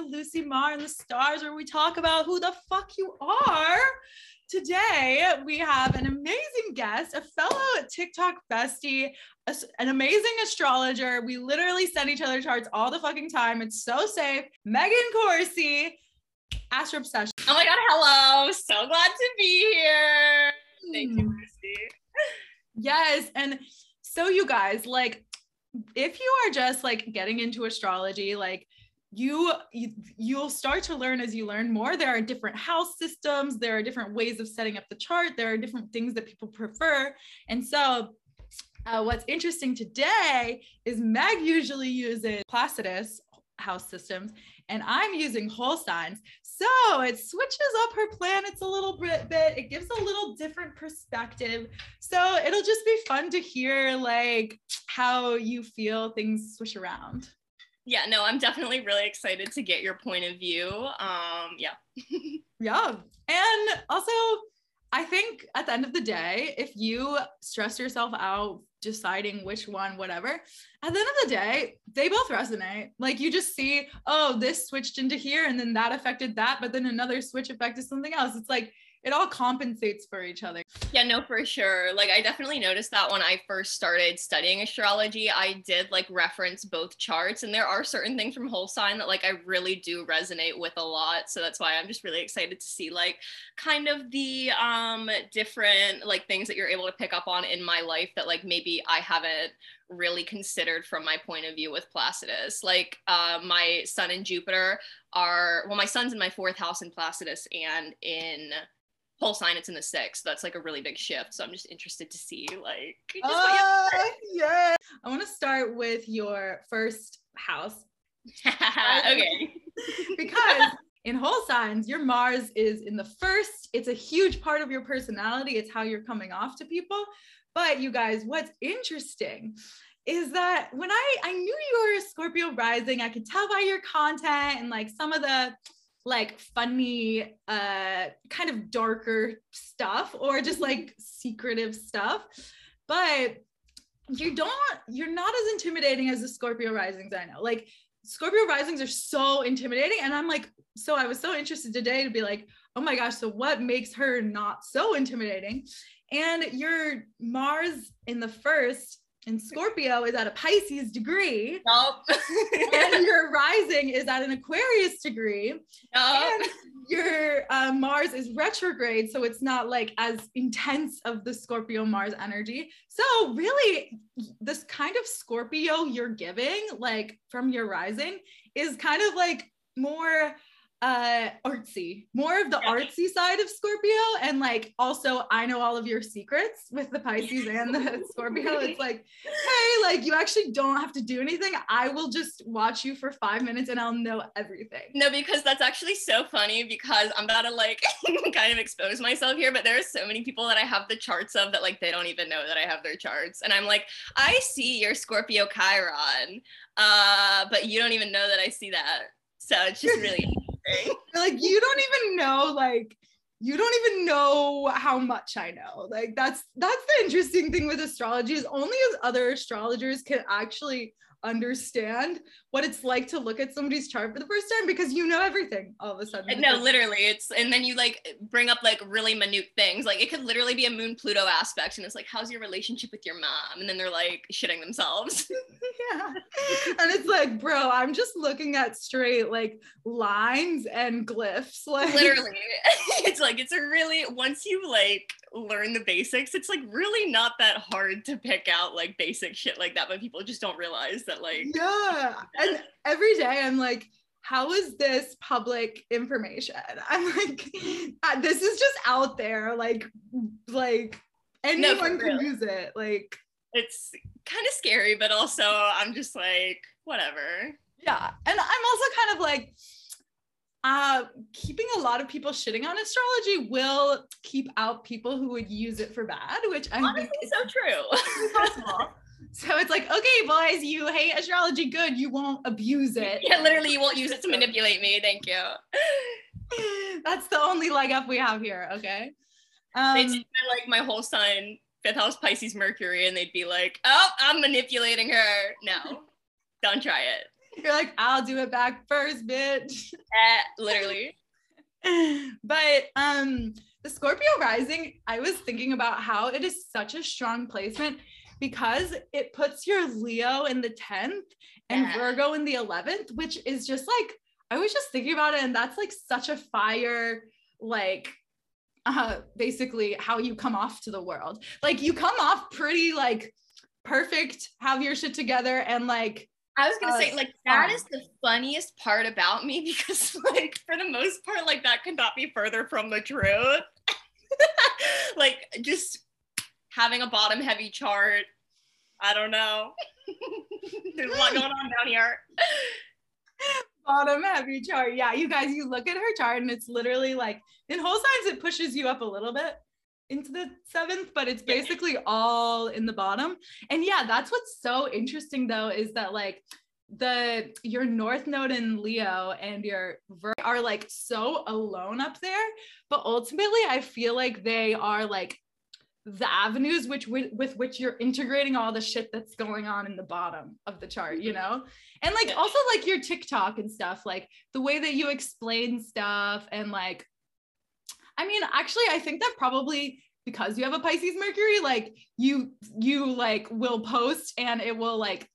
to Lucy Marr and the Stars, where we talk about who the fuck you are. Today, we have an amazing guest, a fellow TikTok bestie, an amazing astrologer. We literally send each other charts all the fucking time. It's so safe. Megan Corsi, Astro Obsession. Oh my God, hello. So glad to be here. Thank you, hmm. Lucy. Yes. And so, you guys, like, if you are just like getting into astrology, like you, you you'll start to learn as you learn more. There are different house systems, there are different ways of setting up the chart, there are different things that people prefer. And so uh, what's interesting today is Meg usually uses Placidus house systems and I'm using whole signs. So it switches up her planets a little bit. It gives a little different perspective. So it'll just be fun to hear like how you feel things switch around. Yeah, no, I'm definitely really excited to get your point of view. Um, yeah. yeah. And also I think at the end of the day, if you stress yourself out deciding which one, whatever, at the end of the day, they both resonate. Like you just see, oh, this switched into here and then that affected that, but then another switch affected something else. It's like it all compensates for each other. Yeah, no, for sure. Like I definitely noticed that when I first started studying astrology, I did like reference both charts and there are certain things from whole sign that like I really do resonate with a lot. So that's why I'm just really excited to see like kind of the um different like things that you're able to pick up on in my life that like maybe I haven't really considered from my point of view with Placidus. Like uh, my sun and Jupiter are well, my sun's in my fourth house in Placidus and in whole sign it's in the sixth. So that's like a really big shift. So I'm just interested to see like. Uh, yeah. I want to start with your first house. okay. because in whole signs, your Mars is in the first. It's a huge part of your personality. It's how you're coming off to people. But you guys, what's interesting is that when I I knew you were a Scorpio rising, I could tell by your content and like some of the like funny uh kind of darker stuff or just like secretive stuff. But you don't you're not as intimidating as the scorpio risings i know. Like scorpio risings are so intimidating and i'm like so i was so interested today to be like oh my gosh so what makes her not so intimidating and your mars in the first and Scorpio is at a Pisces degree. Nope. and your rising is at an Aquarius degree. Nope. And your uh, Mars is retrograde. So it's not like as intense of the Scorpio Mars energy. So, really, this kind of Scorpio you're giving, like from your rising, is kind of like more uh artsy. More of the artsy side of scorpio and like also i know all of your secrets with the pisces and the scorpio. It's like hey like you actually don't have to do anything. I will just watch you for five minutes and i'll know everything. No because that's actually so funny because i'm about to like kind of expose myself here but there are so many people that i have the charts of that like they don't even know that i have their charts. And i'm like i see your scorpio chiron uh but you don't even know that i see that. So it's just really like you don't even know like you don't even know how much I know. Like that's that's the interesting thing with astrology is only as other astrologers can actually understand what it's like to look at somebody's chart for the first time because you know everything all of a sudden. No, literally, it's and then you like bring up like really minute things. Like it could literally be a Moon Pluto aspect, and it's like, how's your relationship with your mom? And then they're like shitting themselves. yeah, and it's like, bro, I'm just looking at straight like lines and glyphs. Like literally, it's like it's a really once you like learn the basics, it's like really not that hard to pick out like basic shit like that, but people just don't realize that like yeah. And every day I'm like, how is this public information? I'm like, uh, this is just out there. Like, like anyone no, can use it. Like it's kind of scary, but also I'm just like, whatever. Yeah. And I'm also kind of like, uh, keeping a lot of people shitting on astrology will keep out people who would use it for bad, which I Honestly, think is so true. so it's like, okay, boys, you hate astrology, good. You won't abuse it. Yeah, literally, you won't use it to manipulate me. Thank you. That's the only leg up we have here. Okay. Um, they take my, like my whole sign, fifth house Pisces Mercury, and they'd be like, "Oh, I'm manipulating her." No, don't try it You're like, I'll do it back first, bitch. Eh, literally. but um the Scorpio rising, I was thinking about how it is such a strong placement because it puts your Leo in the 10th and Yeah. Virgo in the 11th, which is just like, I was just thinking about it, and that's like such a fire, like, uh, basically how you come off to the world. Like, you come off pretty, like, perfect, have your shit together, and like, I was gonna Uh, say, like, that is the funniest part about me because, like, for the most part, like, that could not be further from the truth. like, just having a bottom heavy chart. I don't know. There's a lot going on down here. bottom heavy chart. Yeah, you guys, you look at her chart and it's literally like in whole signs, it pushes you up a little bit into the seventh, but it's basically all in the bottom. And yeah, that's what's so interesting though, is that like the your north node in Leo and your Vir are like so alone up there, but ultimately I feel like they are like the avenues which with, with which you're integrating all the shit that's going on in the bottom of the chart, you mm-hmm. know? And like also like your TikTok and stuff, like the way that you explain stuff and like I mean, actually I think that probably because you have a Pisces Mercury, like you you like will post and it will like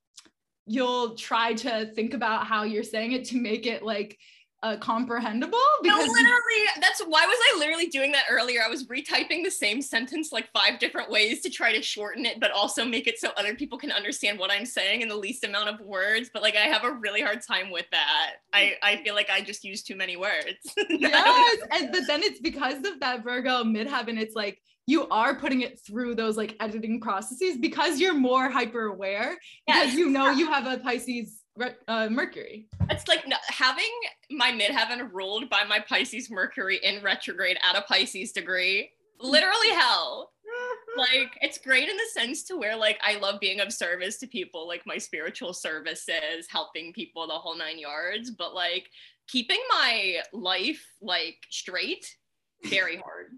you'll try to think about how you're saying it to make it like uh, comprehensible No, literally, that's why was I literally doing that earlier? I was retyping the same sentence like five different ways to try to shorten it, but also make it so other people can understand what I'm saying in the least amount of words. But like, I have a really hard time with that. I I feel like I just use too many words. Yes and but then it's because of that virgo midheaven it's like you are putting it through those like editing processes because you're more hyper aware because Yes. you know you have a pisces uh, mercury It's like having my midheaven ruled by my Pisces Mercury in retrograde at a Pisces degree. Literally hell. Like it's great in the sense to where like I love being of service to people, like my spiritual services, helping people the whole nine yards. But like keeping my life like straight, very hard.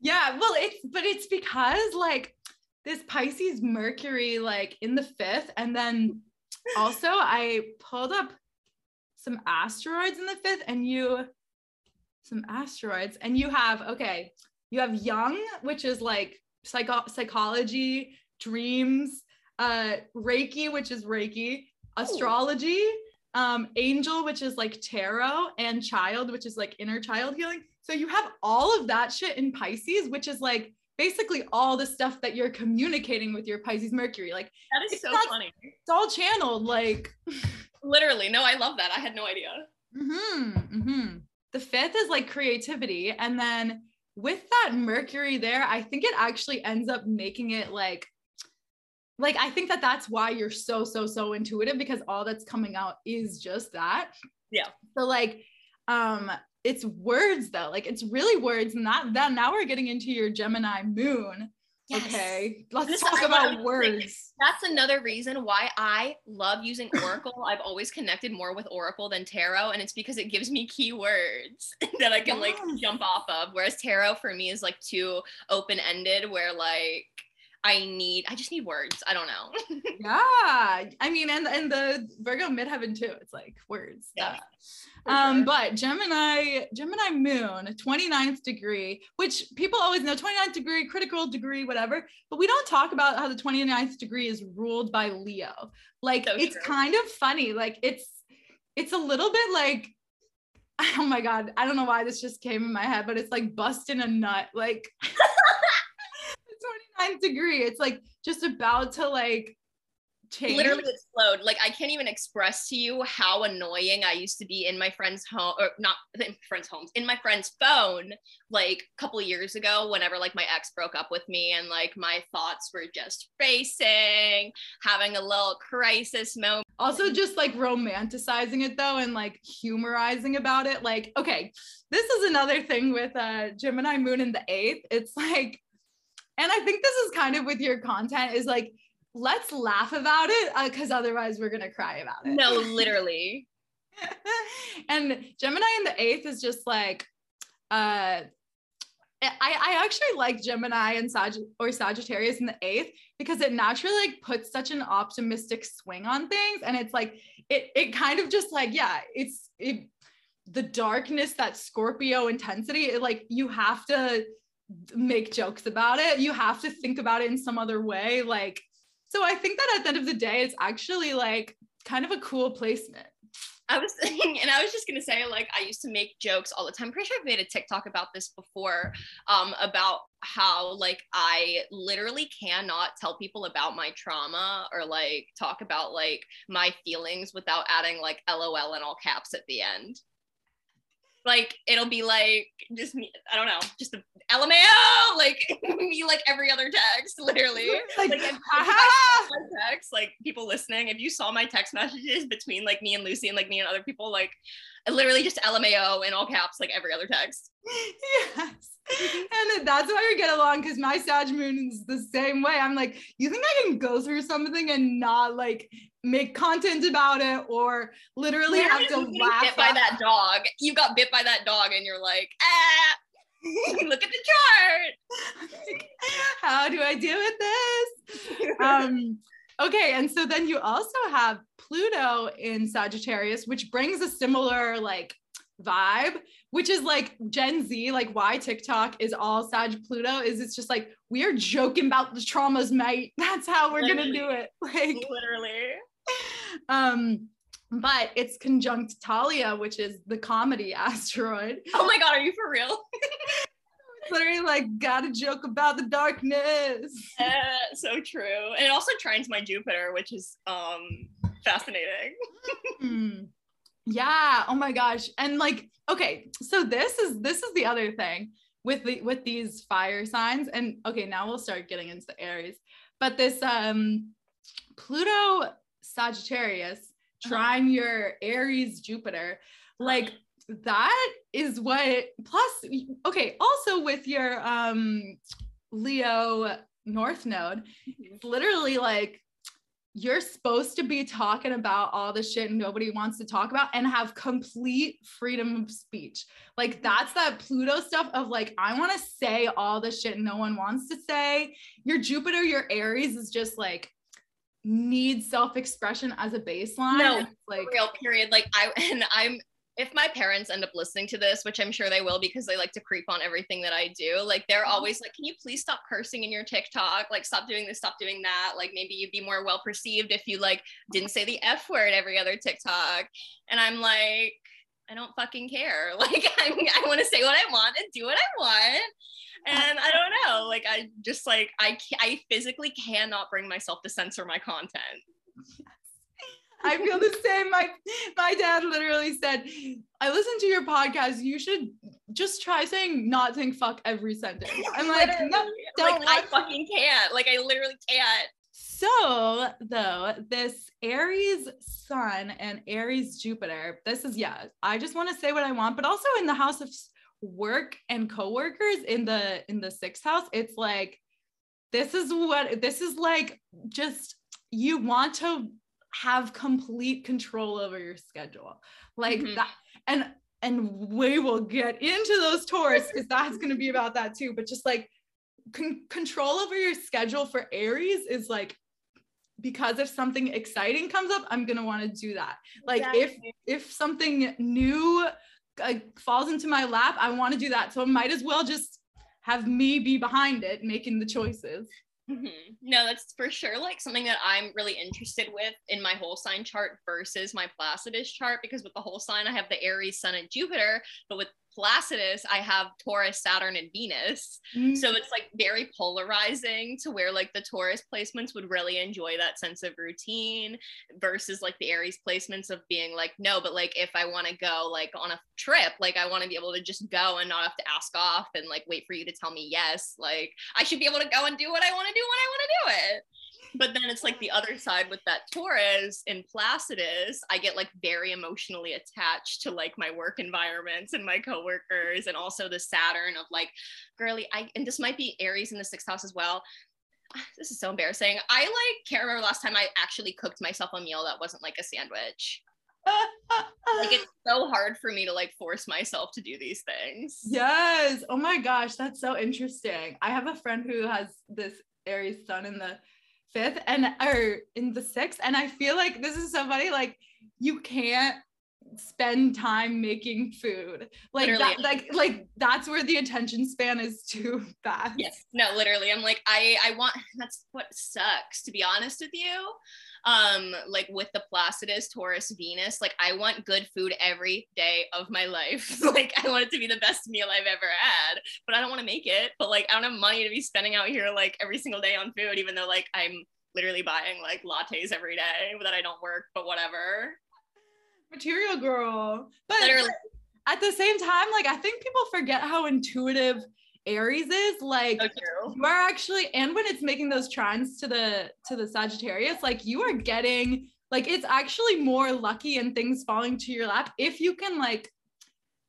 yeah well it's but it's because like this pisces mercury like in the fifth and then also i pulled up some asteroids in the fifth and you some asteroids and you have okay you have Jung which is like psycho- psychology dreams uh reiki which is reiki astrology um angel which is like tarot and child which is like inner child healing. So you have all of that shit in pisces which is like basically all the stuff that you're communicating with your pisces mercury like That is so not- funny. it's all channeled like Literally, no, I love that. I had no idea. hmm hmm The fifth is like creativity. And then with that Mercury there, I think it actually ends up making it like, like, I think that that's why you're so, so, so intuitive because all that's coming out is just that. Yeah. So, like, um, it's words though, like, it's really words. And that, that now we're getting into your Gemini moon. Okay. Let's This- talk about words. That's another reason why I love using Oracle. I've always connected more with Oracle than Tarot, and it's because it gives me keywords that I can like jump off of. Whereas Tarot for me is like too open ended, where like I need, I just need words. I don't know. yeah i mean and and the virgo midheaven too it's like words Yeah. Um but gemini gemini moon 29th degree which people always know 29th degree critical degree whatever but we don't talk about how the 29th degree is ruled by leo like So it's true. kind of funny like it's it's a little bit like oh my god i don't know why this just came in my head but it's like busting a nut like the 29th degree it's like just about to like change literally explode. Like I can't even express to you how annoying I used to be in my friend's home, or not in friends' homes, in my friend's phone, like a couple years ago. Whenever like my ex broke up with me, and like my thoughts were just racing, having a little crisis moment. also just like romanticizing it though and like humorizing about it like okay this is another thing with uh gemini moon in the eighth it's like and i think this is kind of with your content is like let's laugh about it because otherwise we're gonna cry about it No, literally. and gemini in the eighth is just like uh I, I actually like Gemini and Sag or Sagittarius in the eighth because it naturally like puts such an optimistic swing on things. And it's like it it kind of just like, yeah, it's it the darkness, that Scorpio intensity, it, like you have to make jokes about it. You have to think about it in some other way. Like, so I think that at the end of the day, it's actually like kind of a cool placement. I was thinking, and I was just gonna say, like, I used to make jokes all the time. I'm pretty sure I've made a TikTok about this before, um, about how like I literally cannot tell people about my trauma or like talk about like my feelings without adding like LOL in all caps at the end like it'll be like just me i don't know just a lmao like me like every other text literally. Like, like if, text like people listening if you saw my text messages between like me and lucy and like me and other people like literally just lmao in all caps like every other text. Yes. And that's why we get along because my Sag moon is the same way. I'm like, you think I can go through something and not like make content about it or literally Where have to laugh bit by that dog. You got bit by that dog and you're like ah look at the chart. How do i deal with this? Um okay and so then you also have pluto in sagittarius which brings a similar like vibe which is like gen z like why tiktok is all sag pluto is it's just like we are joking about the traumas mate that's how we're literally. gonna do it like literally um, but it's conjunct Thalia, which is the comedy asteroid. Oh my god, are you for real? literally like got a joke about the darkness. Uh, so true. And it also trines my Jupiter, which is um fascinating. mm. Yeah. Oh my gosh. And like, okay, so this is this is the other thing with the with these fire signs. And okay, now we'll start getting into the Aries. But this um Pluto Sagittarius, uh-huh. trine your Aries Jupiter. Like that is what plus okay, also with your um Leo North Node, mm-hmm. it's literally like you're supposed to be talking about all the shit nobody wants to talk about and have complete freedom of speech. Like that's that Pluto stuff of like, I want to say all the shit no one wants to say. Your Jupiter, your Aries is just like, need self-expression as a baseline. No, like real period. Like I and I'm if my parents end up listening to this, which I'm sure they will because they like to creep on everything that I do, like they're mm-hmm. always like, Can you please stop cursing in your TikTok? Like stop doing this, stop doing that. Like maybe you'd be more well perceived if you like didn't say the F word every other TikTok. And I'm like, I don't fucking care. Like I, I want to say what I want and do what I want and I don't know, like I just like I I physically cannot bring myself to censor my content. I feel the same. My my dad literally said, "I listened to your podcast. You should just try saying not saying fuck every sentence." I'm like, no, don't. Like, I fucking can't. Like I literally can't. So though this Aries Sun and Aries Jupiter, this is yeah. I just want to say what I want, but also in the house of work and coworkers in the in the sixth house it's like this is what this is like just you want to have complete control over your schedule like mm-hmm. that and and we will get into those tours because that's going to be about that too but just like con- control over your schedule for aries is like because if something exciting comes up i'm going to want to do that like exactly. if if something new uh, falls into my lap, I want to do that. So I might as well just have me be behind it, making the choices. Mm-hmm. No, that's for sure like something that I'm really interested with in my whole sign chart versus my Placidus chart because with the whole sign I have the Aries, Sun, and Jupiter, but with Placidus, I have Taurus, Saturn, and Venus. Mm. So it's like very polarizing to where like the Taurus placements would really enjoy that sense of routine versus like the Aries placements of being like, no, but like if I want to go like on a trip, like I want to be able to just go and not have to ask off and like wait for you to tell me yes. Like I should be able to go and do what I want to do when I want to do it but then it's like the other side with that Taurus in Placidus, I get like very emotionally attached to like my work environments and my coworkers, and also the Saturn of like, girly, I and this might be Aries in the sixth house as well. This is so embarrassing. I like can't remember last time I actually cooked myself a meal that wasn't like a sandwich. like it's so hard for me to like force myself to do these things. Yes. Oh my gosh, that's so interesting. I have a friend who has this Aries sun in the fifth and or in the sixth, and I feel like this is so funny. Like you can't spend time making food. Like that, like like that's where the attention span is too fast. Yes. No literally. I'm like i i want that's what sucks to be honest with you. Um like with the placidus taurus venus like i want good food every day of my life. Like i want it to be the best meal i've ever had but i don't want to make it. But like i don't have money to be spending out here like every single day on food even though like i'm literally buying like lattes every day that i don't work but whatever material girl. But Literally. at the same time, like I think people forget how intuitive Aries is. Like so you are actually, and when it's making those trines to the to the Sagittarius, like you are getting like it's actually more lucky and things falling to your lap if you can like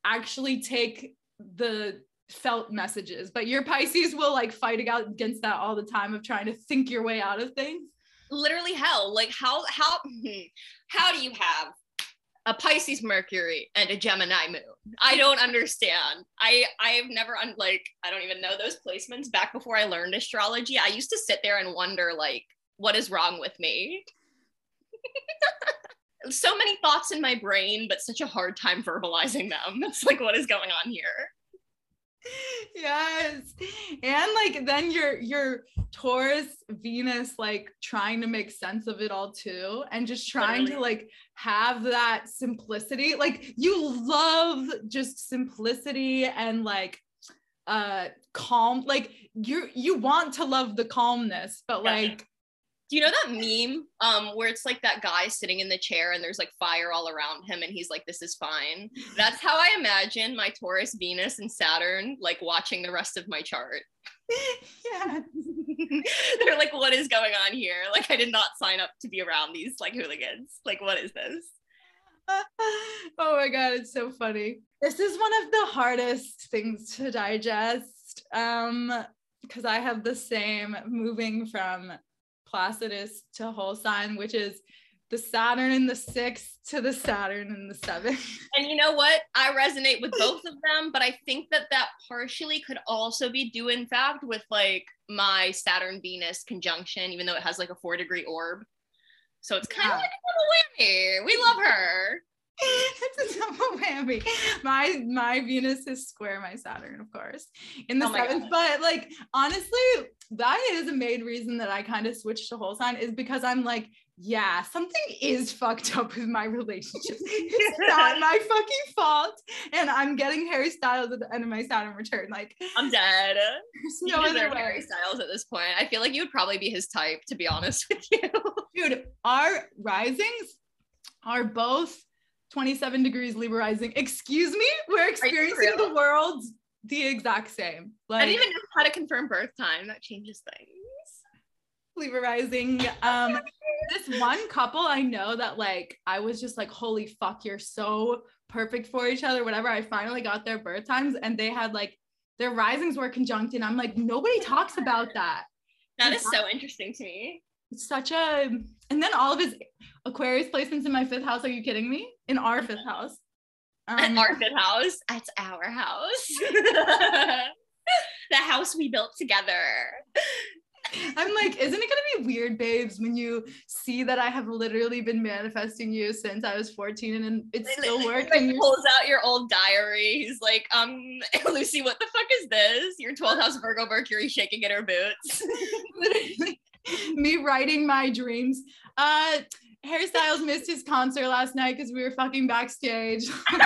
actually take the felt messages but your pisces will like fight against that all the time of trying to think your way out of things literally hell like how how hmm, how do you have a Pisces Mercury and a Gemini moon. I don't understand. I I've never un- like I don't even know those placements back before I learned astrology. I used to sit there and wonder like what is wrong with me? so many thoughts in my brain but such a hard time verbalizing them. It's like what is going on here? yes. And like then your your taurus venus like trying to make sense of it all too and just trying Literally. to like have that simplicity. Like you love just simplicity and like uh calm like you you want to love the calmness but like do you know that meme um where it's like that guy sitting in the chair and there's like fire all around him and he's like this is fine. That's how i imagine my taurus venus and saturn like watching the rest of my chart. Yeah they're like what is going on here? Like i did not sign up to be around these like hooligans. Like what is this? Oh my god it's so funny. This is one of the hardest things to digest um because i have the same moving from Placidus to whole sign, which is the Saturn in the sixth to the Saturn in the seventh. And you know what? I resonate with both of them, but I think that that partially could also be due, in fact, with like my Saturn Venus conjunction, even though it has like a four degree orb. So it's kind yeah. of like a little whammy. We love her. it's a double whammy. My my Venus is square my Saturn, of course, in the oh seventh. But like honestly, that is a main reason that I kind of switched to whole sign is because I'm like, yeah, something is fucked up with my relationship. it's not my fucking fault. And I'm getting Harry Styles at the end of my Saturn return. Like I'm dead. There's no other way. Harry Styles at this point. I feel like you would probably be his type, to be honest with you. Dude, our risings are both 27 degrees Libra rising. Excuse me, we're experiencing the world the exact same. Like, I didn't even know how to confirm birth time. That changes things. Libra rising. Um, this one couple I know that like I was just like, holy fuck, you're so perfect for each other. Whatever. I finally got their birth times, and they had like their risings were conjunct, and I'm like, nobody talks about that. That is so interesting to me. It's such a, and then all of his Aquarius placements in my fifth house. Are you kidding me? In our fifth house. Um, our fifth house. That's our house. the house we built together. I'm like, isn't it gonna be weird, babes, when you see that I have literally been manifesting you since I was 14 and it's still working? Like pulls out your old diary. He's like, um, Lucy, what the fuck is this? Your 12th house Virgo Mercury shaking in her boots. literally, me writing my dreams. Uh, Harry Styles missed his concert last night because we were fucking backstage.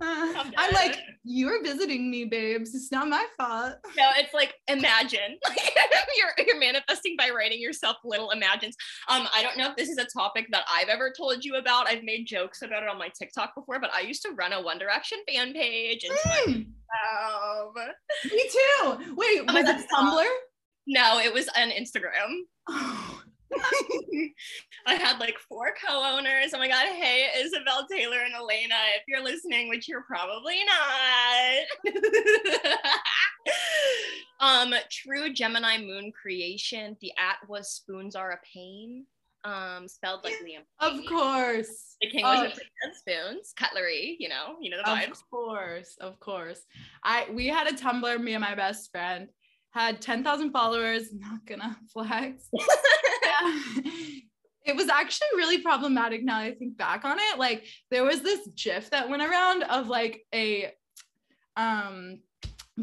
I'm like, you're visiting me, babes. It's not my fault. No, it's like imagine. you're you're manifesting by writing yourself little imagines. Um, I don't know if this is a topic that I've ever told you about. I've made jokes about it on my TikTok before, but I used to run a One Direction fan page and mm. um, me too. Wait, oh was it Tumblr? No, it was on Instagram. Oh. I had like four co-owners. Oh my god, hey Isabel Taylor and Elena, if you're listening, which you're probably not. um, true Gemini moon creation. The at was spoons are a pain. um, spelled like Liam. Of course. The king was oh. spoons, cutlery, you know, you know the vibes. Of course, of course. I we had a Tumblr, me and my best friend had 10,000 followers, not gonna flex. it was actually really problematic now I think back on it. Like there was this gif that went around of like a um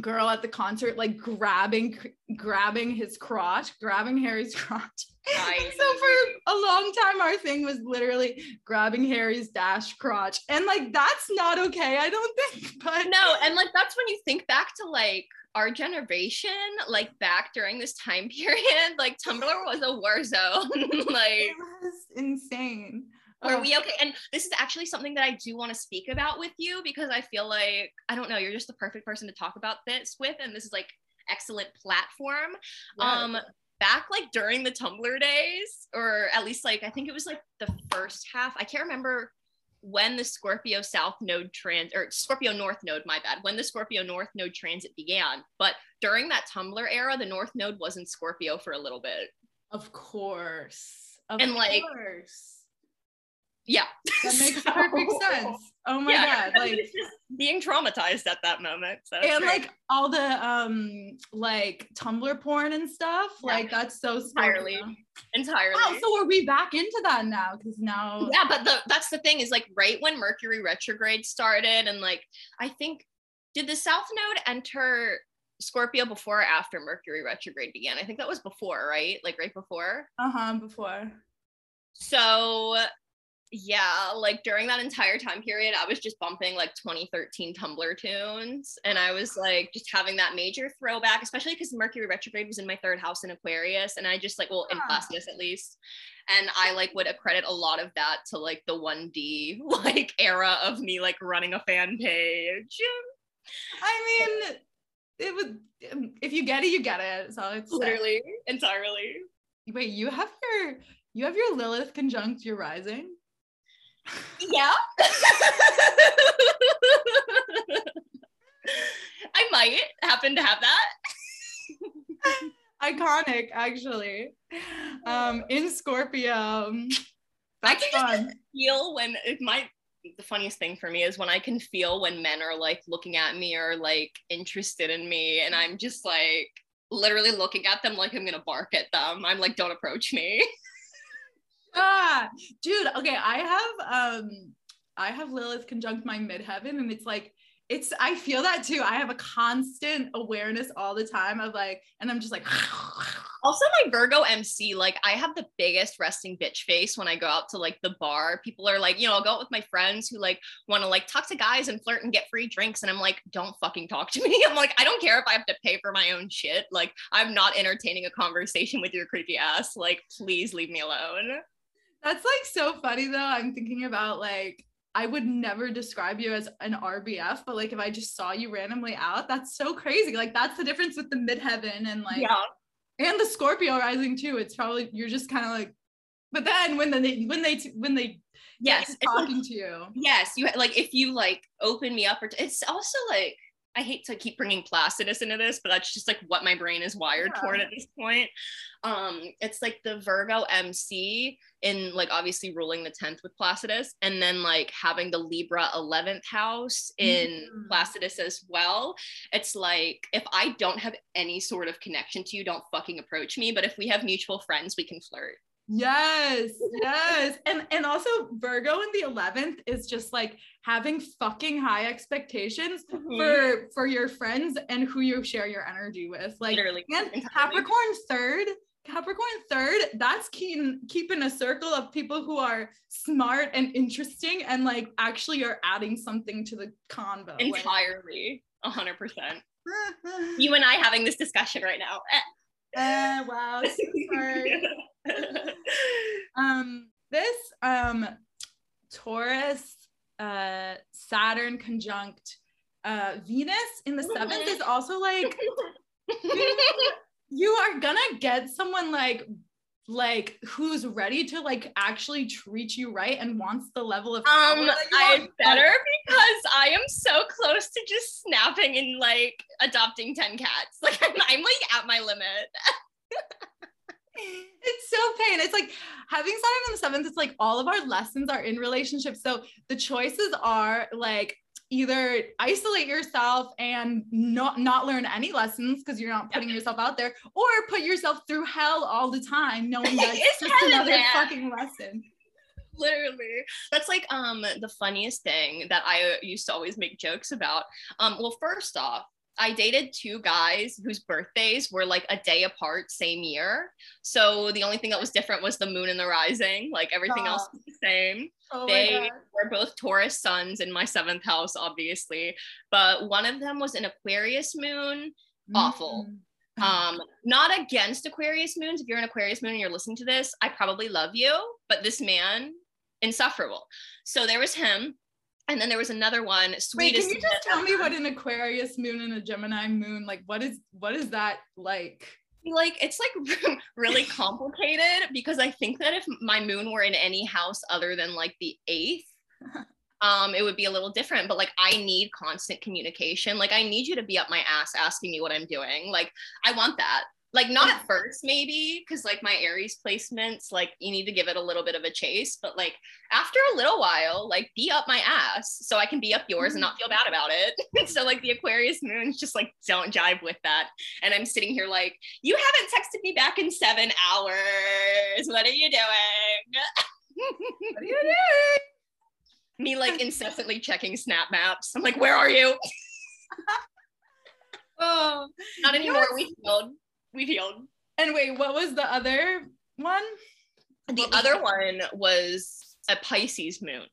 girl at the concert like grabbing grabbing his crotch, grabbing Harry's crotch. so for a long time our thing was literally grabbing Harry's dash crotch. And like that's not okay, I don't think. But no, and like that's when you think back to like our generation, like back during this time period, like Tumblr was a war zone. like it was insane. Are we okay? And this is actually something that I do want to speak about with you because I feel like I don't know, you're just the perfect person to talk about this with, and this is like excellent platform. Um back like during the Tumblr days, or at least like I think it was like the first half. I can't remember when the Scorpio South node trans or Scorpio North node, my bad, when the Scorpio North node transit began. But during that Tumblr era, the North node was in Scorpio for a little bit. Of course. Of and like yeah that makes perfect sense oh my yeah, god like being traumatized at that moment so and great. like all the um like tumblr porn and stuff yeah. like that's so entirely entirely oh, so are we back into that now because now yeah but the that's the thing is like right when mercury retrograde started and like i think did the south node enter Scorpio before or after Mercury retrograde began? I think that was before, right? Like right before. Uh huh. Before. So yeah, like during that entire time period, I was just bumping like 2013 Tumblr tunes. And I was like just having that major throwback, especially because Mercury retrograde was in my third house in Aquarius. And I just like, well, in Placidus at least. And I like would accredit a lot of that to like the 1D like era of me like running a fan page. I mean, it would, if you get it, you get it. So it's literally entirely. Wait, you have your, you have your Lilith conjunct your rising? Yeah. I might happen to have that. Iconic, actually. Um, in Scorpio. That's I can fun. feel when it might the funniest thing for me is when I can feel when men are like looking at me or like interested in me and I'm just like literally looking at them like I'm gonna bark at them. I'm like, don't approach me. ah, dude. Okay, I have um, I have Lilith conjunct my midheaven, and it's like it's I feel that too. I have a constant awareness all the time of like, and I'm just like. also, my Virgo MC, like I have the biggest resting bitch face when I go out to like the bar. People are like, you know, I'll go out with my friends who like want to like talk to guys and flirt and get free drinks, and I'm like, don't fucking talk to me. I'm like, I don't care if I have to pay for my own shit. Like, I'm not entertaining a conversation with your creepy ass. Like, please leave me alone. That's like so funny though. I'm thinking about like I would never describe you as an RBF, but like if I just saw you randomly out, that's so crazy. Like that's the difference with the midheaven and like yeah. and the Scorpio rising too. It's probably you're just kind of like, but then when they when they when they yes talking to you yes you like if you like open me up or t- it's also like I hate to keep bringing Placidus into this, but that's just like what my brain is wired yeah. toward at this point. Um, it's like the Virgo MC in like obviously ruling the 10th with Placidus, and then like having the Libra 11th house in mm. Placidus as well. It's like if I don't have any sort of connection to you, don't fucking approach me. But if we have mutual friends, we can flirt. Yes, yes. And and also Virgo in the 11th is just like having fucking high expectations mm-hmm. for for your friends and who you share your energy with. Like Literally. and Capricorn third, Capricorn third, that's keeping keeping a circle of people who are smart and interesting and like actually are adding something to the convo. Entirely. Hundred percent. You and I having this discussion right now. Uh, wow. um, this um, Taurus uh, Saturn conjunct uh, Venus in the seventh is also like you, are gonna get someone like like who's ready to like actually treat you right and wants the level of um I better because I am so close to just snapping and like adopting 10 cats. Like I'm, I'm like at my limit. it's so pain. It's like having Saturn in the seventh, it's like all of our lessons are in relationships. So the choices are like either isolate yourself and not not learn any lessons because you're not putting yourself out there, or put yourself through hell all the time, knowing that it's just another that. fucking lesson literally that's like um the funniest thing that i used to always make jokes about um well first off I dated two guys whose birthdays were like a day apart, same year. So the only thing that was different was the moon and the rising. Like everything oh. else was the same. Oh they were both Taurus suns in my seventh house, obviously. But one of them was an Aquarius moon. Mm. Awful. Um, not against Aquarius moons. If you're an Aquarius moon and you're listening to this, I probably love you. But this man, insufferable. So there was him and then there was another one. Wait, can you just tell me what an Aquarius moon and a Gemini moon like? What is what is that like? Like it's like really complicated because I think that if my moon were in any house other than like the eighth, um, it would be a little different. But like I need constant communication. Like I need you to be up my ass asking me what I'm doing. Like I want that like not at first maybe because like my aries placements like you need to give it a little bit of a chase but like after a little while like be up my ass so i can be up yours and not feel bad about it so like the aquarius moons just like don't jive with that and i'm sitting here like you haven't texted me back in seven hours what are you doing what are you doing me like incessantly checking snap maps i'm like where are you oh not anymore we healed we've healed. And wait, what was the other one? The other one was a Pisces moon,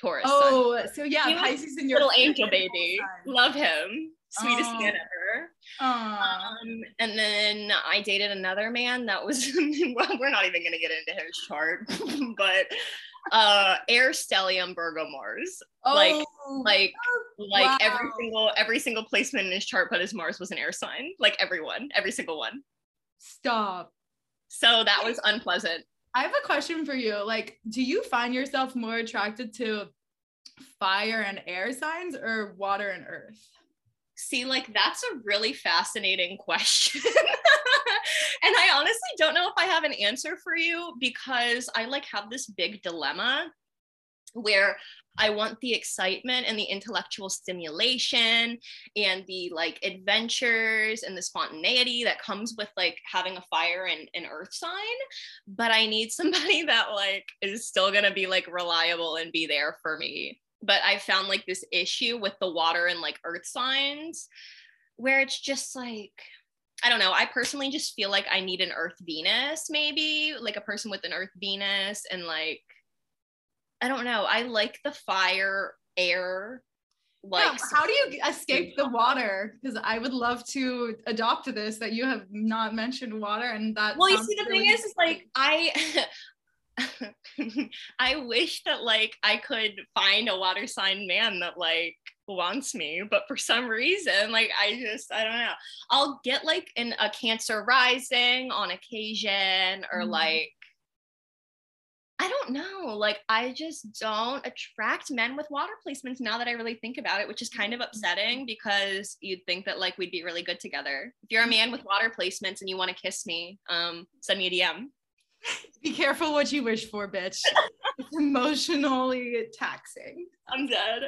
Taurus. Oh, sun. so yeah, he Pisces in your little angel baby. Love him. Sweetest man ever. Um, and then I dated another man that was well, we're not even gonna get into his chart, but uh air stellium virgo mars oh, like like like every single every single placement in his chart but his mars was an air sign. Like everyone every single one. Stop. So that was unpleasant. I have a question for you. Like do you find yourself more attracted to fire and air signs or water and earth? See like that's a really fascinating question and I honestly don't know if I have an answer for you because I like have this big dilemma where I want the excitement and the intellectual stimulation and the like adventures and the spontaneity that comes with like having a fire and an earth sign. But I need somebody that like is still gonna be like reliable and be there for me. But I found like this issue with the water and like earth signs where it's just like I don't know. I personally just feel like I need an Earth Venus, maybe like a person with an Earth Venus, and like, I don't know. I like the fire, air. Like, yeah, how do you escape the water? Because I would love to adopt this that you have not mentioned water, and that. Well, you see, the really thing is, is like I. I wish that like I could find a water sign man that like wants me but for some reason like i just i don't know. I'll get like in a cancer rising on occasion or mm. like i don't know like i just don't attract men with water placements now that i really think about it which is kind of upsetting because you'd think that like we'd be really good together. If you're a man with water placements and you want to kiss me um send me a dm be careful what you wish for bitch. It's emotionally taxing. I'm dead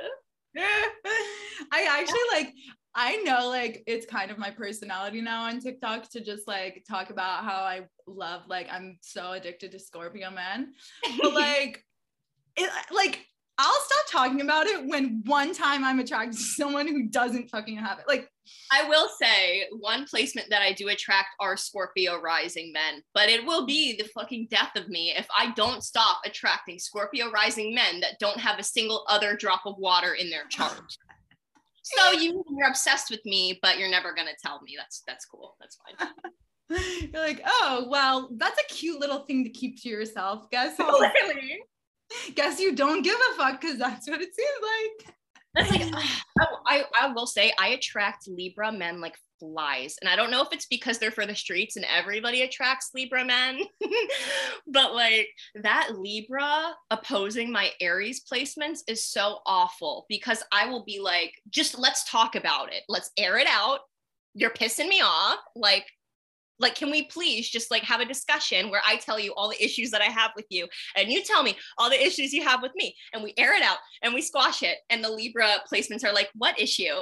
I actually like I know like it's kind of my personality now on TikTok to just like talk about how I love like I'm so addicted to Scorpio men. But like it like I'll stop talking about it when one time I'm attracted to someone who doesn't fucking have it. Like, I will say one placement that I do attract are Scorpio rising men, but it will be the fucking death of me if I don't stop attracting Scorpio rising men that don't have a single other drop of water in their chart. so you you're obsessed with me, but you're never gonna tell me. That's that's cool. That's fine. You're like, oh well, that's a cute little thing to keep to yourself. Guess Literally. Guess you don't give a fuck because that's what it seems like. That's like oh, I, I will say I attract Libra men like flies. And I don't know if it's because they're for the streets and everybody attracts Libra men, but like that Libra opposing my Aries placements is so awful because I will be like, just let's talk about it. Let's air it out. You're pissing me off. Like, like can we please just like have a discussion where i tell you all the issues that i have with you and you tell me all the issues you have with me and we air it out and we squash it and the libra placements are like what issue?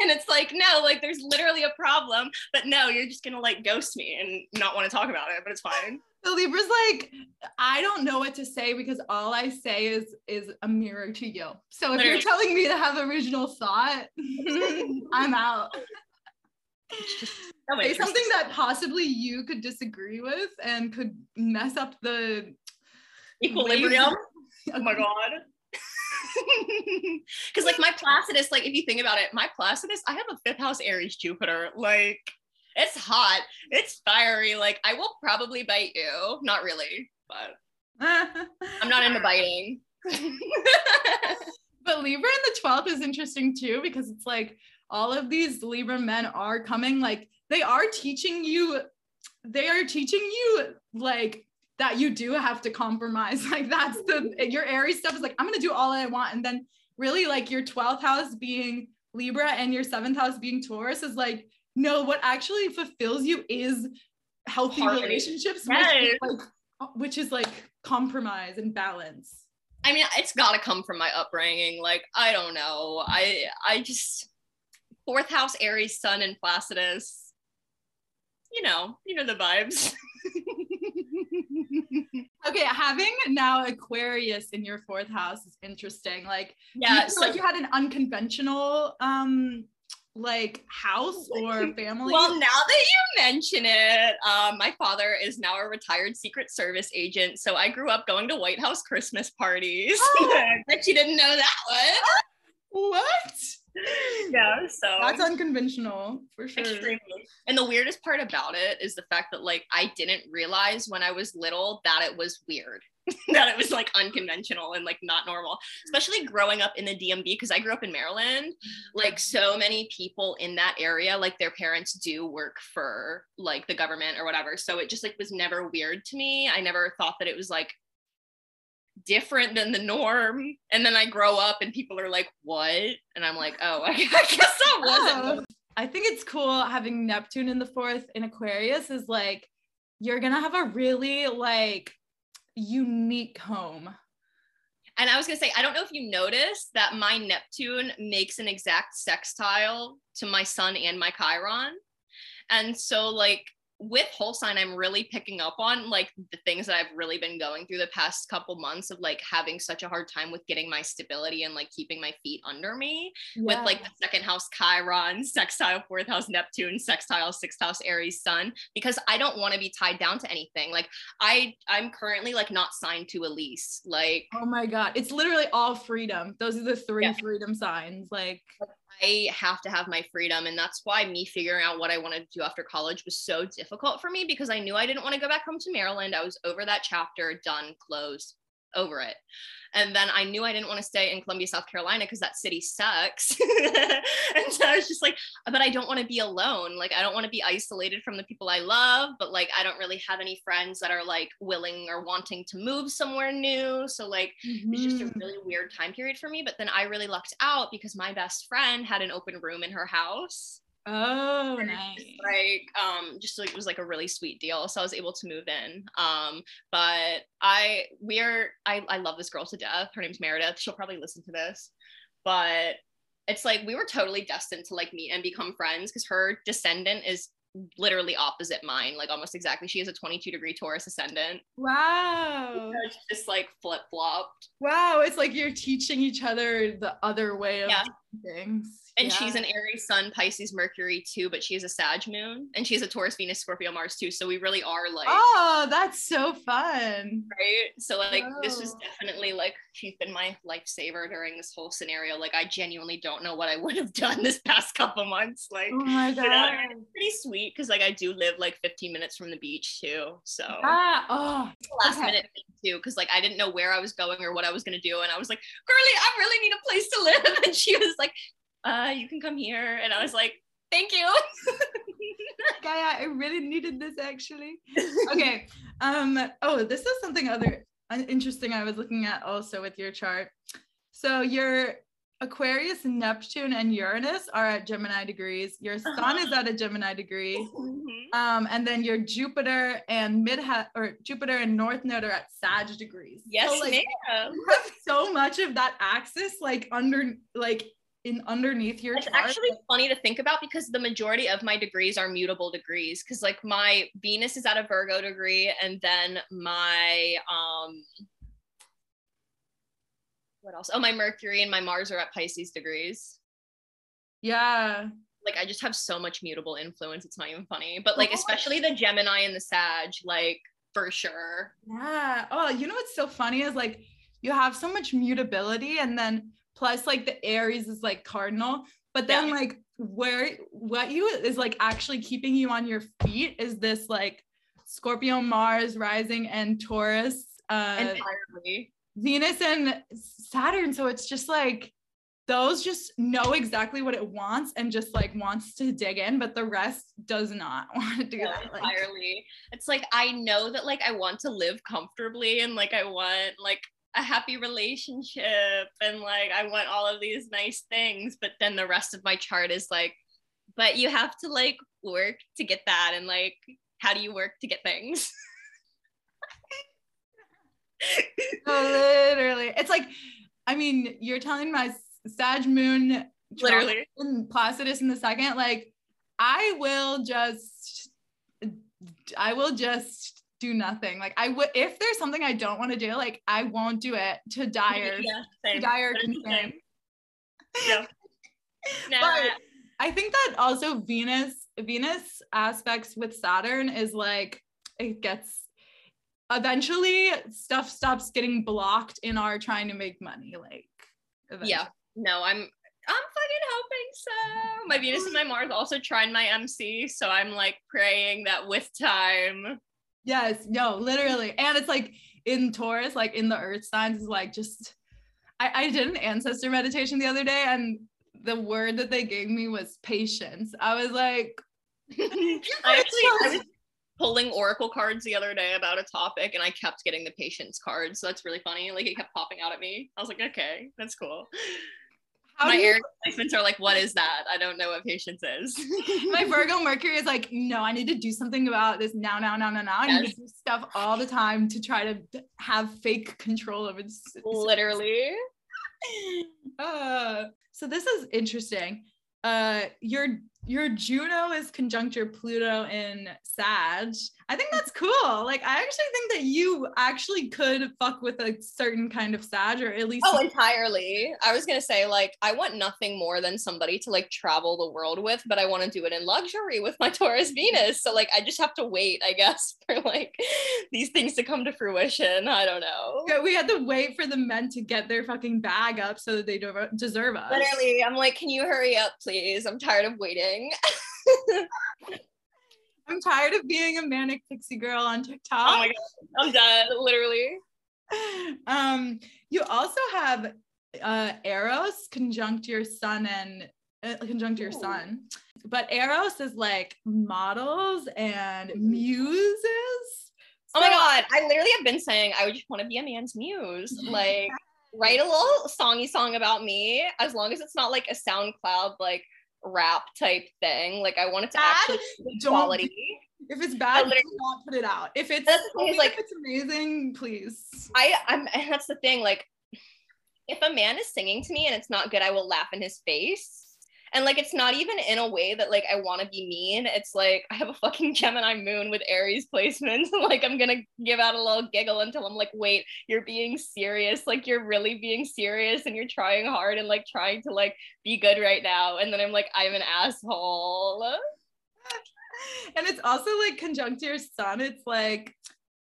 And it's like no like there's literally a problem but no you're just gonna like ghost me and not want to talk about it but it's fine. The libra's like i don't know what to say because all i say is is a mirror to you. So if literally. you're telling me to have original thought i'm out so say something that possibly you could disagree with and could mess up the equilibrium? oh my god. Because like my placidus like if you think about it my placidus i have a fifth house aries jupiter. Like it's hot. It's fiery. Like i will probably bite you. Not really but i'm not into biting. But libra in the 12th is interesting too because it's like all of these libra men are coming like they are teaching you they are teaching you like that you do have to compromise. Like that's the your Aries stuff is like, I'm gonna do all I want. And then really like your 12th house being Libra and your seventh house being Taurus is like, no, what actually fulfills you is healthy Harmony. relationships, yes. which, is like, which is like compromise and balance. I mean, it's gotta come from my upbringing. Like, I don't know. I I just fourth house Aries, Sun, and Placidus. You know, you know the vibes. okay, having now Aquarius in your fourth house is interesting. Like, yeah, so like you had an unconventional um like house or family? Well, now that you mention it, um, my father is now a retired Secret Service agent. So I grew up going to White House Christmas parties. Oh. Bet you didn't know that one. What? yeah, so that's unconventional for sure. Extremely. And the weirdest part about it is the fact that like I didn't realize when I was little that it was weird. that it was like unconventional and like not normal, especially growing up in the DMV because I grew up in Maryland. Mm-hmm. Like so many people in that area, like their parents do work for like the government or whatever. So it just like was never weird to me. I never thought that it was like different than the norm. And then I grow up and people are like, what? And I'm like, oh, I, guess that wasn't. Oh. I think it's cool having Neptune in the fourth in Aquarius is like, you're going to have a really like unique home. And I was going to say, I don't know if you noticed that my Neptune makes an exact sextile to my sun and my Chiron. And so, like, with whole sign i'm really picking up on like the things that i've really been going through the past couple months of like having such a hard time with getting my stability and like keeping my feet under me yeah. with like the second house chiron sextile fourth house neptune sextile sixth house aries sun because i don't want to be tied down to anything like i i'm currently like not signed to a lease like oh my god it's literally all freedom those are the three yeah. freedom signs like I have to have my freedom. And that's why me figuring out what I wanted to do after college was so difficult for me because I knew I didn't want to go back home to Maryland. I was over that chapter, done, closed, over it. And then I knew I didn't want to stay in Columbia, South Carolina because that city sucks. and so I was just like, but I don't want to be alone. Like, I don't want to be isolated from the people I love, but like, I don't really have any friends that are like willing or wanting to move somewhere new. So, like, mm-hmm. it's just a mm-hmm. really weird time period for me. But then I really lucked out because my best friend had an open room in her house. Oh, nice. Like, um, just like it was like a really sweet deal. So I was able to move in. Um, but I we're I I love this girl to death. Her name's Meredith. She'll probably listen to this. But it's like we were totally destined to like meet and become friends because her descendant is literally opposite mine, like almost exactly. She has a 22 degree Taurus ascendant. Wow. It's just like flip flopped. Wow. It's like you're teaching each other the other way of yeah. Things. And yeah. she's an Aries Sun, Pisces Mercury too, but she has a Sag Moon, and she's a Taurus Venus Scorpio Mars too. So we really are like, oh, that's so fun, right? So like Whoa. this was definitely like she's been my lifesaver during this whole scenario. Like I genuinely don't know what I would have done this past couple months. Like, oh my god, pretty sweet because like I do live like 15 minutes from the beach too. So ah, oh, last okay. minute too because like I didn't know where I was going or what I was gonna do, and I was like, girlie, I really need a place to live, and she was like uh, you can come here. And I was like, thank you. Gaia, I really needed this actually. Okay. Um, oh, this is something other interesting I was looking at also with your chart. So your Aquarius, Neptune, and Uranus are at Gemini degrees. Your sun uh-huh. is at a Gemini degree. Mm-hmm. Um, and then your Jupiter and mid or Jupiter and North Node are at Sag degrees. Yes, so, like, ma'am. You have so much of that axis like under like in underneath your it's chart. actually funny to think about because the majority of my degrees are mutable degrees because like my venus is at a virgo degree and then my um what else? Oh my mercury and my mars are at pisces degrees. Yeah. Like i just have so much mutable influence it's not even funny but like especially the gemini and the sag like for sure. Yeah. Oh you know what's so funny is like you have so much mutability and then plus like the aries is like cardinal but then yeah. like where what you is like actually keeping you on your feet is this like scorpio mars rising and taurus uh entirely. Venus and saturn. So it's just like those just know exactly what it wants and just like wants to dig in but the rest does not want to do yeah, that like, entirely. It's like i know that like i want to live comfortably and like i want like a happy relationship and like I want all of these nice things, but then the rest of my chart is like, but you have to like work to get that and like how do you work to get things? oh, literally. It's like, I mean, you're telling my Sag moon literally and Placidus in the second, like I will just I will just do nothing. Like I would if there's something I don't want to do, like I won't do it to dire yeah, dire concern. Yeah. but I think that also Venus Venus aspects with Saturn is like it gets eventually stuff stops getting blocked in our trine to make money like eventually. yeah no i'm i'm fucking hoping so my venus and my mars also trying my mc so i'm like praying that with time Yes, no, literally. And it's like in Taurus, like in the earth signs, is like just I, I did an ancestor meditation the other day and the word that they gave me was patience. I was like, I actually I was pulling oracle cards the other day about a topic and I kept getting the patience cards. So that's really funny. Like it kept popping out at me. I was like, okay, that's cool. How my air placements are like, what is that? I don't know what patience is. my Virgo Mercury is like, no, I need to do something about this now, now, now, now, now. I need to do stuff all the time to try to have fake control over this. Literally. Uh, so this is interesting. Uh, your your Juno is conjunct your Pluto in Sag. I think that's cool. Like, I actually think that you actually could fuck with a certain kind of Sag, or at least. Oh, entirely. I was gonna say, like, I want nothing more than somebody to like travel the world with, but I want to do it in luxury with my Taurus Venus. So, like, I just have to wait, I guess, for like these things to come to fruition. I don't know. Yeah, we had to wait for the men to get their fucking bag up so that they deserve us. Literally, I'm like, can you hurry up, please? I'm tired of waiting. I'm tired of being a manic pixie girl on TikTok. Oh my god, I'm done, literally. Um, you also have uh Eros conjunct your sun and uh, conjunct your Ooh. sun. But Eros is like models and muses. Oh my god, I literally have been saying I would just want to be a man's muse. Like write a little songy song about me as long as it's not like a SoundCloud like rap type thing. Like I want it to bad, actually quality. If it's bad, do not put it out. If it's like if it's amazing, please. I I'm that's the thing. Like if a man is singing to me and it's not good, I will laugh in his face. And like it's not even in a way that like I want to be mean. It's like I have a fucking Gemini moon with Aries placements. like I'm gonna give out a little giggle until I'm like, wait, you're being serious. Like you're really being serious and you're trying hard and like trying to like be good right now. And then I'm like, I'm an asshole. and it's also like conjunct your sun. It's like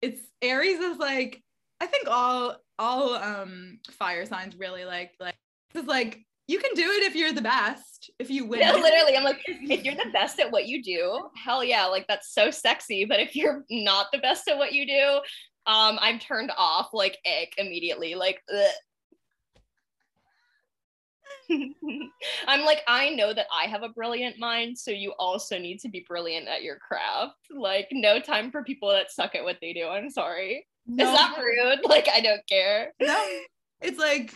it's Aries is like I think all all um fire signs really like like it's like you can do it if you're the best if you win. Yeah, literally i'm like if you're the best at what you do hell yeah like that's so sexy but if you're not the best at what you do um i'm turned off like ick immediately like i'm like i know that i have a brilliant mind so you also need to be brilliant at your craft. Like no time for people that suck at what they do i'm sorry. No. is that rude? Like i don't care. No. It's like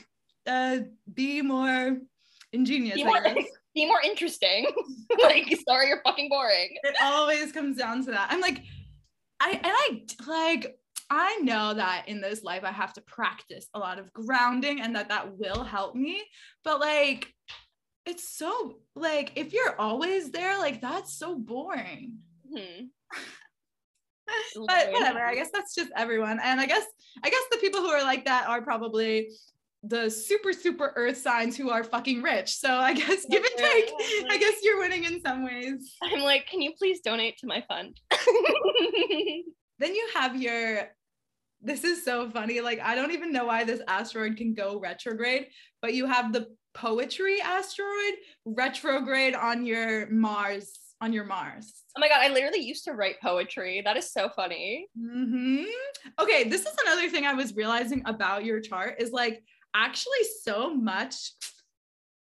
uh, be more ingenious. Be more, be more interesting. like, sorry, you're fucking boring. it always comes down to that. I'm like, I and I like I know that in this life I have to practice a lot of grounding and that that will help me. But like, it's so like if you're always there, like that's so boring. Hmm. but whatever. I guess that's just everyone. And I guess I guess the people who are like that are probably the super super earth signs who are fucking rich. So I guess give and take. I guess you're winning in some ways. I'm like, can you please donate to my fund? Then you have your this is so funny. Like I don't even know why this asteroid can go retrograde, but you have the poetry asteroid retrograde on your Mars on your Mars. oh my god, I literally used to write poetry. That is so funny. hmm Okay, this is another thing I was realizing about your chart is like actually so much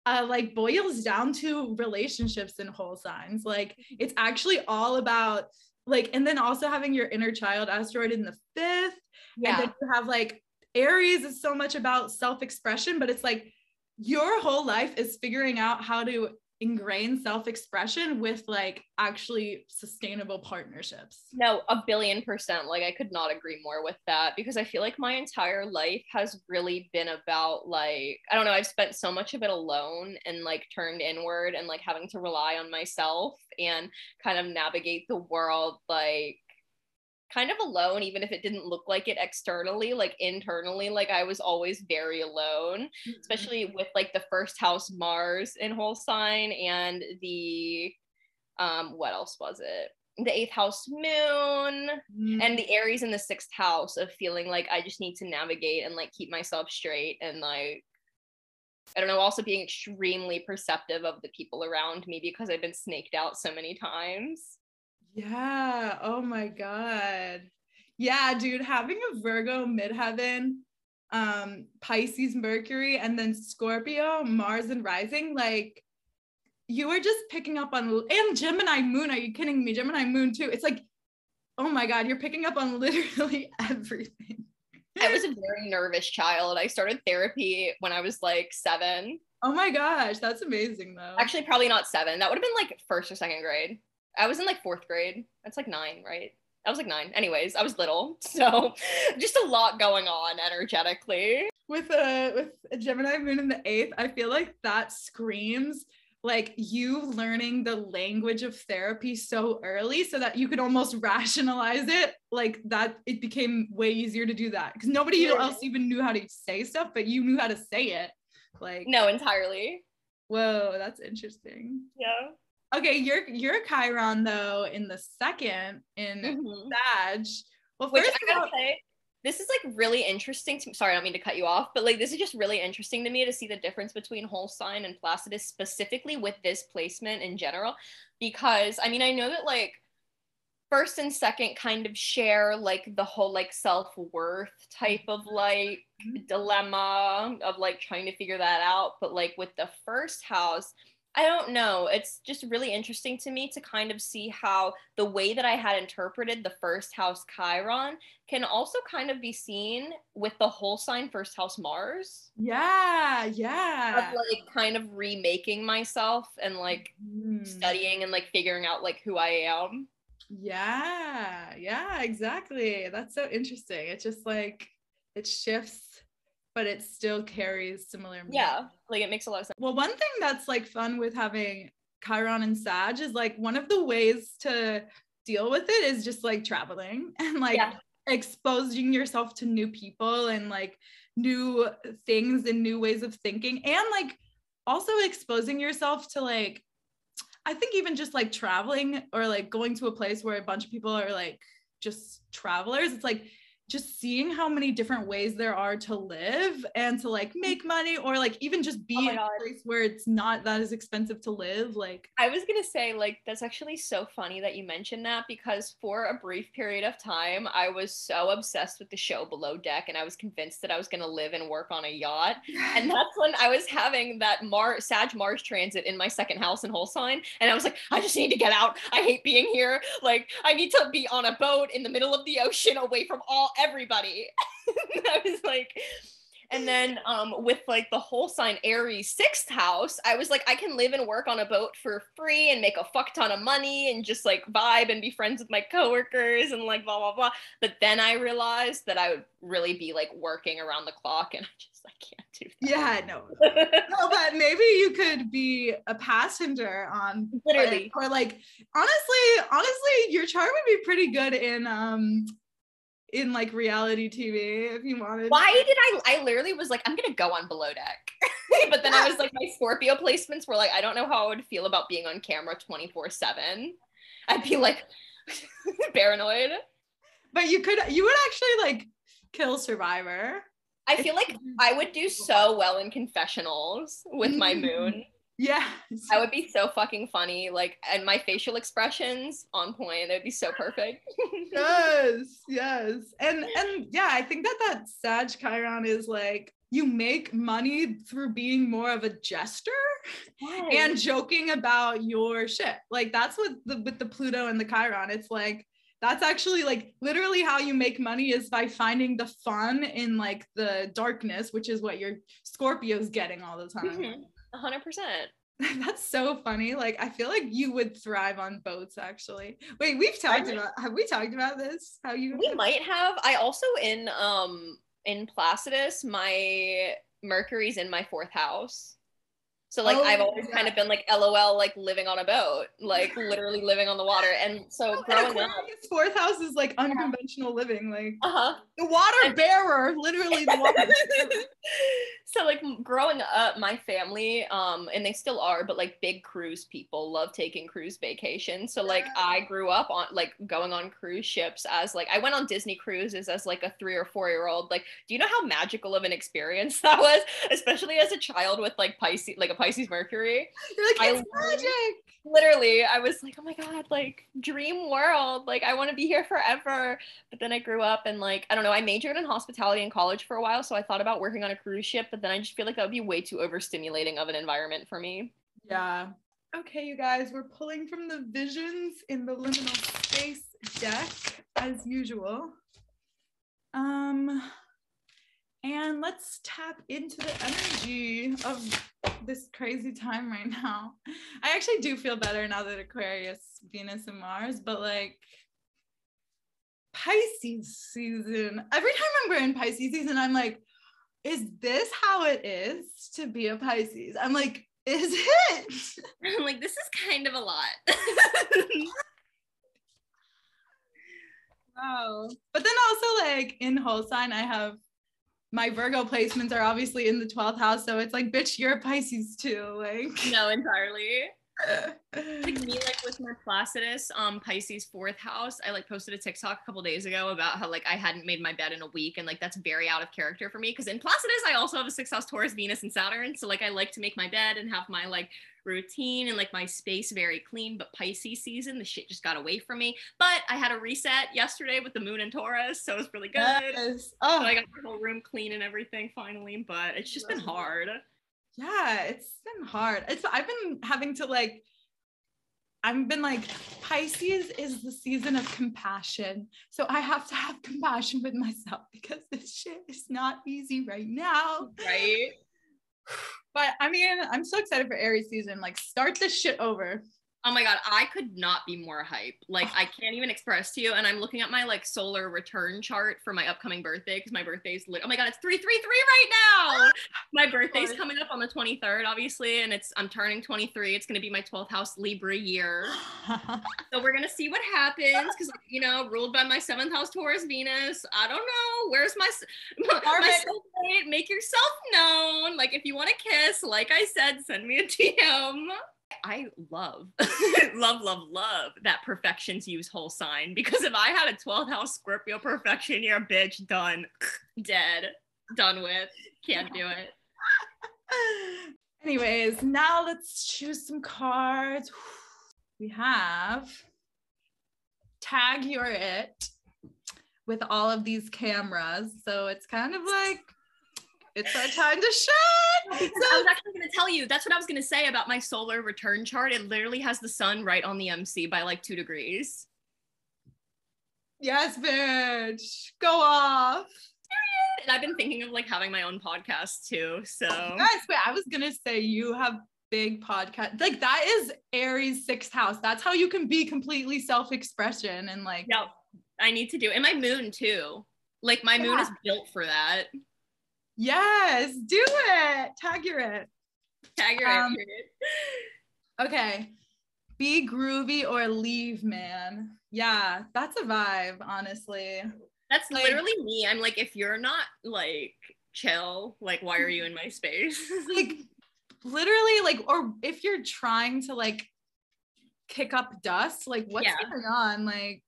uh like boils down to relationships and whole signs. Like it's actually all about like and then also having your inner child asteroid in the fifth. Yeah. And then you have like Aries is so much about self-expression, but it's like your whole life is figuring out how to ingrain self-expression with like actually sustainable partnerships. No, a billion percent. Like I could not agree more with that because I feel like my entire life has really been about like I don't know, I've spent so much of it alone and like turned inward and like having to rely on myself and kind of navigate the world like kind of alone even if it didn't look like it externally like internally like I was always very alone especially with like the first house Mars in whole sign and the um what else was it? The eighth house moon Mhm. and the aries in the sixth house of feeling like i just need to navigate and like keep myself straight and like i don't know also being extremely perceptive of the people around me because i've been snaked out so many times Yeah. Oh my God. Yeah, dude, having a Virgo midheaven, um, Pisces Mercury, and then Scorpio, Mars and rising, like you were just picking up on and Gemini moon. Are you kidding me? Gemini moon too. It's like, oh my God, you're picking up on literally everything. i was a very nervous child i started therapy when i was like seven Oh my gosh, that's amazing though. actually probably not seven that would have been like first or second grade i was in like fourth grade that's like nine right I was like nine. Anyways, I was little. So just a lot going on energetically. with a with a Gemini moon in the eighth, I feel like that screams like you learning the language of therapy so early so that you could almost rationalize it like that it became way easier to do that because nobody Yeah. else even knew how to say stuff but you knew how to say it like No, entirely. whoa that's interesting Yeah. Okay you're you're chiron though in the second in Mhm. sag well Which first I gotta say, this is like really interesting to Sorry, I don't mean to cut you off, but like this is just really interesting to me to see the difference between whole sign and Placidus specifically with this placement in general. Because I mean, I know that like first and second kind of share like the whole like self-worth type of like dilemma of like trying to figure that out. But like with the first house, I don't know. It's just really interesting to me to kind of see how the way that I had interpreted the first house Chiron can also kind of be seen with the whole sign first house Mars. yeah Of yeah like kind of remaking myself and like Mm. studying and like figuring out like who I am. Yeah, yeah, exactly. That's so interesting. It's just like it shifts, but it still carries similar. meaning. Yeah, like it makes a lot of sense. Well, one thing that's like fun with having Chiron and Sag is like one of the ways to deal with it is just like traveling and like Yeah. exposing yourself to new people and like new things and new ways of thinking and like also exposing yourself to like I think even just like traveling or like going to a place where a bunch of people are like just travelers, it's like just seeing how many different ways there are to live and to like make mm-hmm. money or like even just be Oh in a place where it's not that as expensive to live. Like, I was gonna say, like, that's actually so funny that you mentioned that because for a brief period of time, I was so obsessed with the show Below Deck, and I was convinced that I was gonna live and work on a yacht. And that's when I was having that Mar Sag Mars transit in my second house in Whole Sign, and I was like, I just need to get out. I hate being here. Like, I need to be on a boat in the middle of the ocean, away from all everybody. I was like, And then um, with like the whole sign Aries sixth house, I was like, I can live and work on a boat for free and make a fuck ton of money and just like vibe and be friends with my coworkers and like blah blah blah. But then I realized that I would really be like working around the clock and I just I can't do that. Yeah, no. no, but maybe you could be a passenger on literally or, or like honestly, honestly, your chart would be pretty good in um in like reality TV if you wanted. Why did I? I literally was like, I'm gonna go on below deck, but then I was like, my Scorpio placements were like, I don't know how I would feel about being on camera 24 seven. I'd be like paranoid. But you could, you would actually like kill Survivor. I feel like I would do so well in confessionals with my moon. Yes. I would be so fucking funny. Like, and my facial expressions on point. It would be so perfect. yes, yes. And and yeah, I think that that Sag Chiron is like you make money through being more of a jester yes. and joking about your shit. Like that's what the with the Pluto and the Chiron. It's like that's actually like literally how you make money is by finding the fun in like the darkness, which is what your Scorpio's getting all the time. Mm-hmm hundred percent. That's so funny. Like I feel like you would thrive on boats actually. Wait, we've talked about have we talked about this? How you We might have. I also in um in Placidus, my Mercury's in my fourth house. So like oh, I've always yeah. kind of been like LOL, like living on a boat, like literally living on the water. And so oh, growing up, fourth house is like unconventional yeah. living, like uh-huh. the water bearer, literally the water. so like growing up, my family, um, and they still are, but like big cruise people love taking cruise vacations. So like I grew up on like going on cruise ships as like I went on Disney cruises as like a three or four year old. Like, do you know how magical of an experience that was? Especially as a child with like Pisces, like a Pisces Mercury. You're like, it's I, magic. Literally, I was like, oh my God, like dream world. Like, I want to be here forever. But then I grew up and, like, I don't know, I majored in hospitality in college for a while. So I thought about working on a cruise ship, but then I just feel like that would be way too overstimulating of an environment for me. Yeah. Okay, you guys, we're pulling from the visions in the liminal space deck as usual. Um, and let's tap into the energy of this crazy time right now. I actually do feel better now that Aquarius, Venus, and Mars, but like Pisces season, every time I'm in Pisces season, I'm like, is this how it is to be a Pisces? I'm like, is it? I'm like, this is kind of a lot. wow. But then also like in whole sign, I have my Virgo placements are obviously in the 12th house. So it's like, bitch, you're a Pisces too. Like, no, entirely. like me, like with my Placidus, um, Pisces fourth house. I like posted a TikTok a couple days ago about how like I hadn't made my bed in a week, and like that's very out of character for me. Because in Placidus, I also have a sixth house Taurus, Venus, and Saturn. So like I like to make my bed and have my like routine and like my space very clean. But Pisces season, the shit just got away from me. But I had a reset yesterday with the moon and Taurus, so it was really good. Yes. Oh, so I got the whole room clean and everything finally. But it's just been hard. Yeah, it's been hard. It's I've been having to like. I've been like, Pisces is the season of compassion. So I have to have compassion with myself because this shit is not easy right now. Right. But I mean, I'm so excited for Aries season. Like, start this shit over. Oh my god, I could not be more hype. Like I can't even express to you. And I'm looking at my like solar return chart for my upcoming birthday because my birthday's lit. Oh my god, it's three three three right now. my birthday's coming up on the 23rd, obviously, and it's I'm turning 23. It's gonna be my 12th house Libra year. so we're gonna see what happens because you know, ruled by my seventh house Taurus Venus. I don't know. Where's my my, my soulmate? Make yourself known. Like if you want to kiss, like I said, send me a DM. I love, love, love, love that profections use whole sign because if I had a 12th house Scorpio profection year, bitch, done, dead, done with, can't do it. Anyways, now let's choose some cards. We have tag your it with all of these cameras. So it's kind of like it's our time to shine. So- I was actually going to tell you, that's what I was going to say about my solar return chart. It literally has the sun right on the MC by like two degrees. Yes, bitch. Go off. and I've been thinking of like having my own podcast too. So Yes, wait, I was gonna say you have big podcast. Like that is Aries sixth house. That's how you can be completely self-expression and like yeah, I need to do and my moon too. Like my moon is built for that. Yes, do it. Tag your it. Tag your Um, period. Okay. Be groovy or leave, man. Yeah, that's a vibe, honestly. That's like- literally me. I'm like, if you're not like chill, like why are you in my space? Like literally, like, or if you're trying to like kick up dust, like what's Yeah. going on? Like,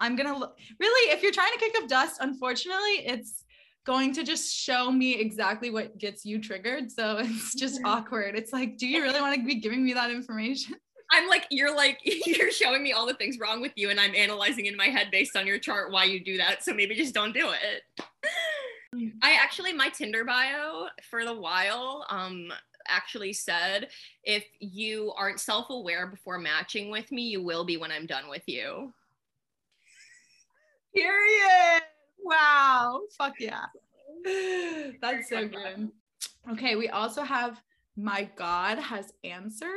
I'm gonna look really, if you're trying to kick up dust, unfortunately, it's going to just show me exactly what gets you triggered. So it's just awkward. It's like, do you really want to be giving me that information? I'm like, you're like, you're showing me all the things wrong with you, and I'm analyzing in my head based on your chart why you do that. So maybe just don't do it. I actually, my Tinder bio for the while, um, actually said, if you aren't self aware before matching with me, you will be when I'm done with you. Period. Wow. Fuck yeah. That's so good. Okay, we also have My God Has Answered.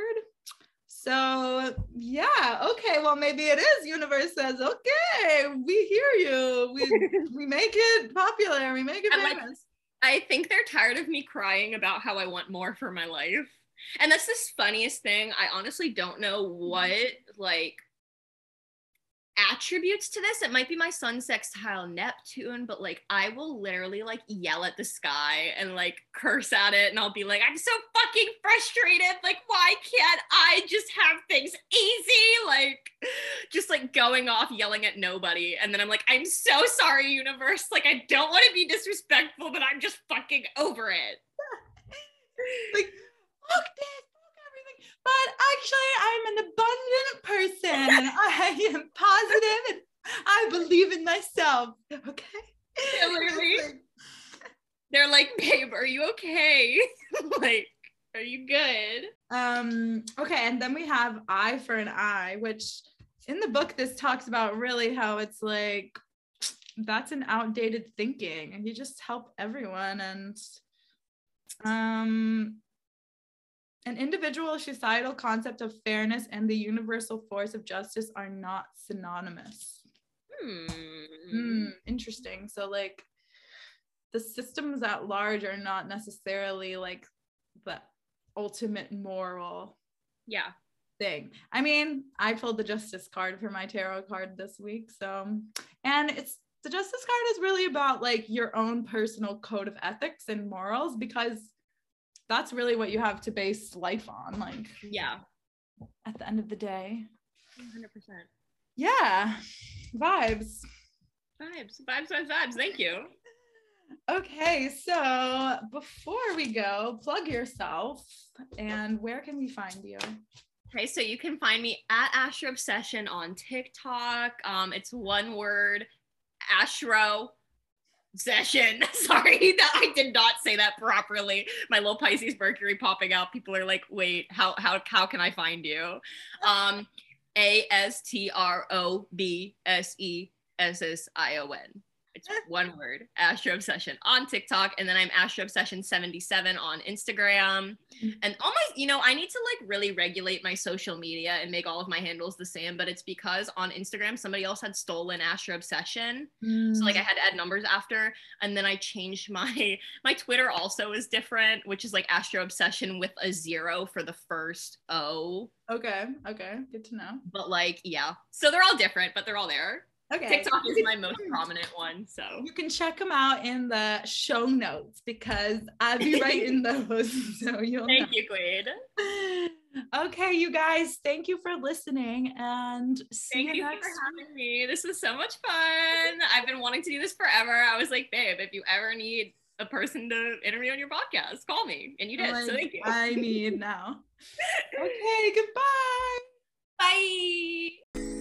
So, yeah, okay, well, maybe it is. Universe says, okay, we hear you. We, we make it popular, we make it I'm like- famous. I think they're tired of me crying about how I want more for my life. And that's the funniest thing. I honestly don't know mm-hmm. what like attributes to this. It might be my sun sextile Neptune, but like I will literally like yell at the sky and like curse at it and I'll be like, I'm so fucking frustrated. Like, why can't I just have things easy? Like just like going off yelling at nobody. And then I'm like, I'm so sorry, universe. Like, I don't want to be disrespectful, but I'm just fucking over it. like, fuck this. But actually, I'm an abundant person and I am positive and I believe in myself. Okay. Yeah, literally. They're like, babe, are you okay? like, are you good? Um, okay, and then we have eye for an eye, which in the book this talks about really how it's like that's an outdated thinking and you just help everyone and um an individual societal concept of fairness and the universal force of justice are not synonymous. Hmm. Hmm, interesting. So like the systems at large are not necessarily like the ultimate moral Yeah. thing. I mean, I pulled the justice card for my tarot card this week. So, and it's the justice card is really about like your own personal code of ethics and morals because that's really what you have to base life on like Yeah. at the end of the day. 100%. Yeah. Vibes. Vibes, vibes, vibes, vibes. Thank you. Okay, so before we go, plug yourself and where can we find you? Okay, so you can find me at Astro Obsession on TikTok. Um, it's one word, Astro Obsession. Sorry that I did not say that properly. My little Pisces Mercury popping out. People are like, wait, how how how can I find you? Um, A S T R O B S E S S I O N. It's one word, Astro Obsession on TikTok, and then I'm Astro Obsession 77 on Instagram. Mm-hmm. And all my, you know, I need to like really regulate my social media and make all of my handles the same, but it's because on Instagram somebody else had stolen Astro Obsession. So like I mm. had to add numbers after, and then I changed my my Twitter also is different, which is like Astro Obsession with a zero for the first O. okay, okay, good to know. But like, yeah. So they're all different, but they're all there. Okay. TikTok is my most prominent one. So You can check them out in the show notes because I'll be writing those. So you'll thank you, Queen. Okay, you guys, thank you for listening and see Thank you you next for having me. This was so much fun. I've been wanting to do this forever. I was like, babe, if you ever need a person to interview on your podcast, call me. And you did. so thank you. I need now. Okay, goodbye.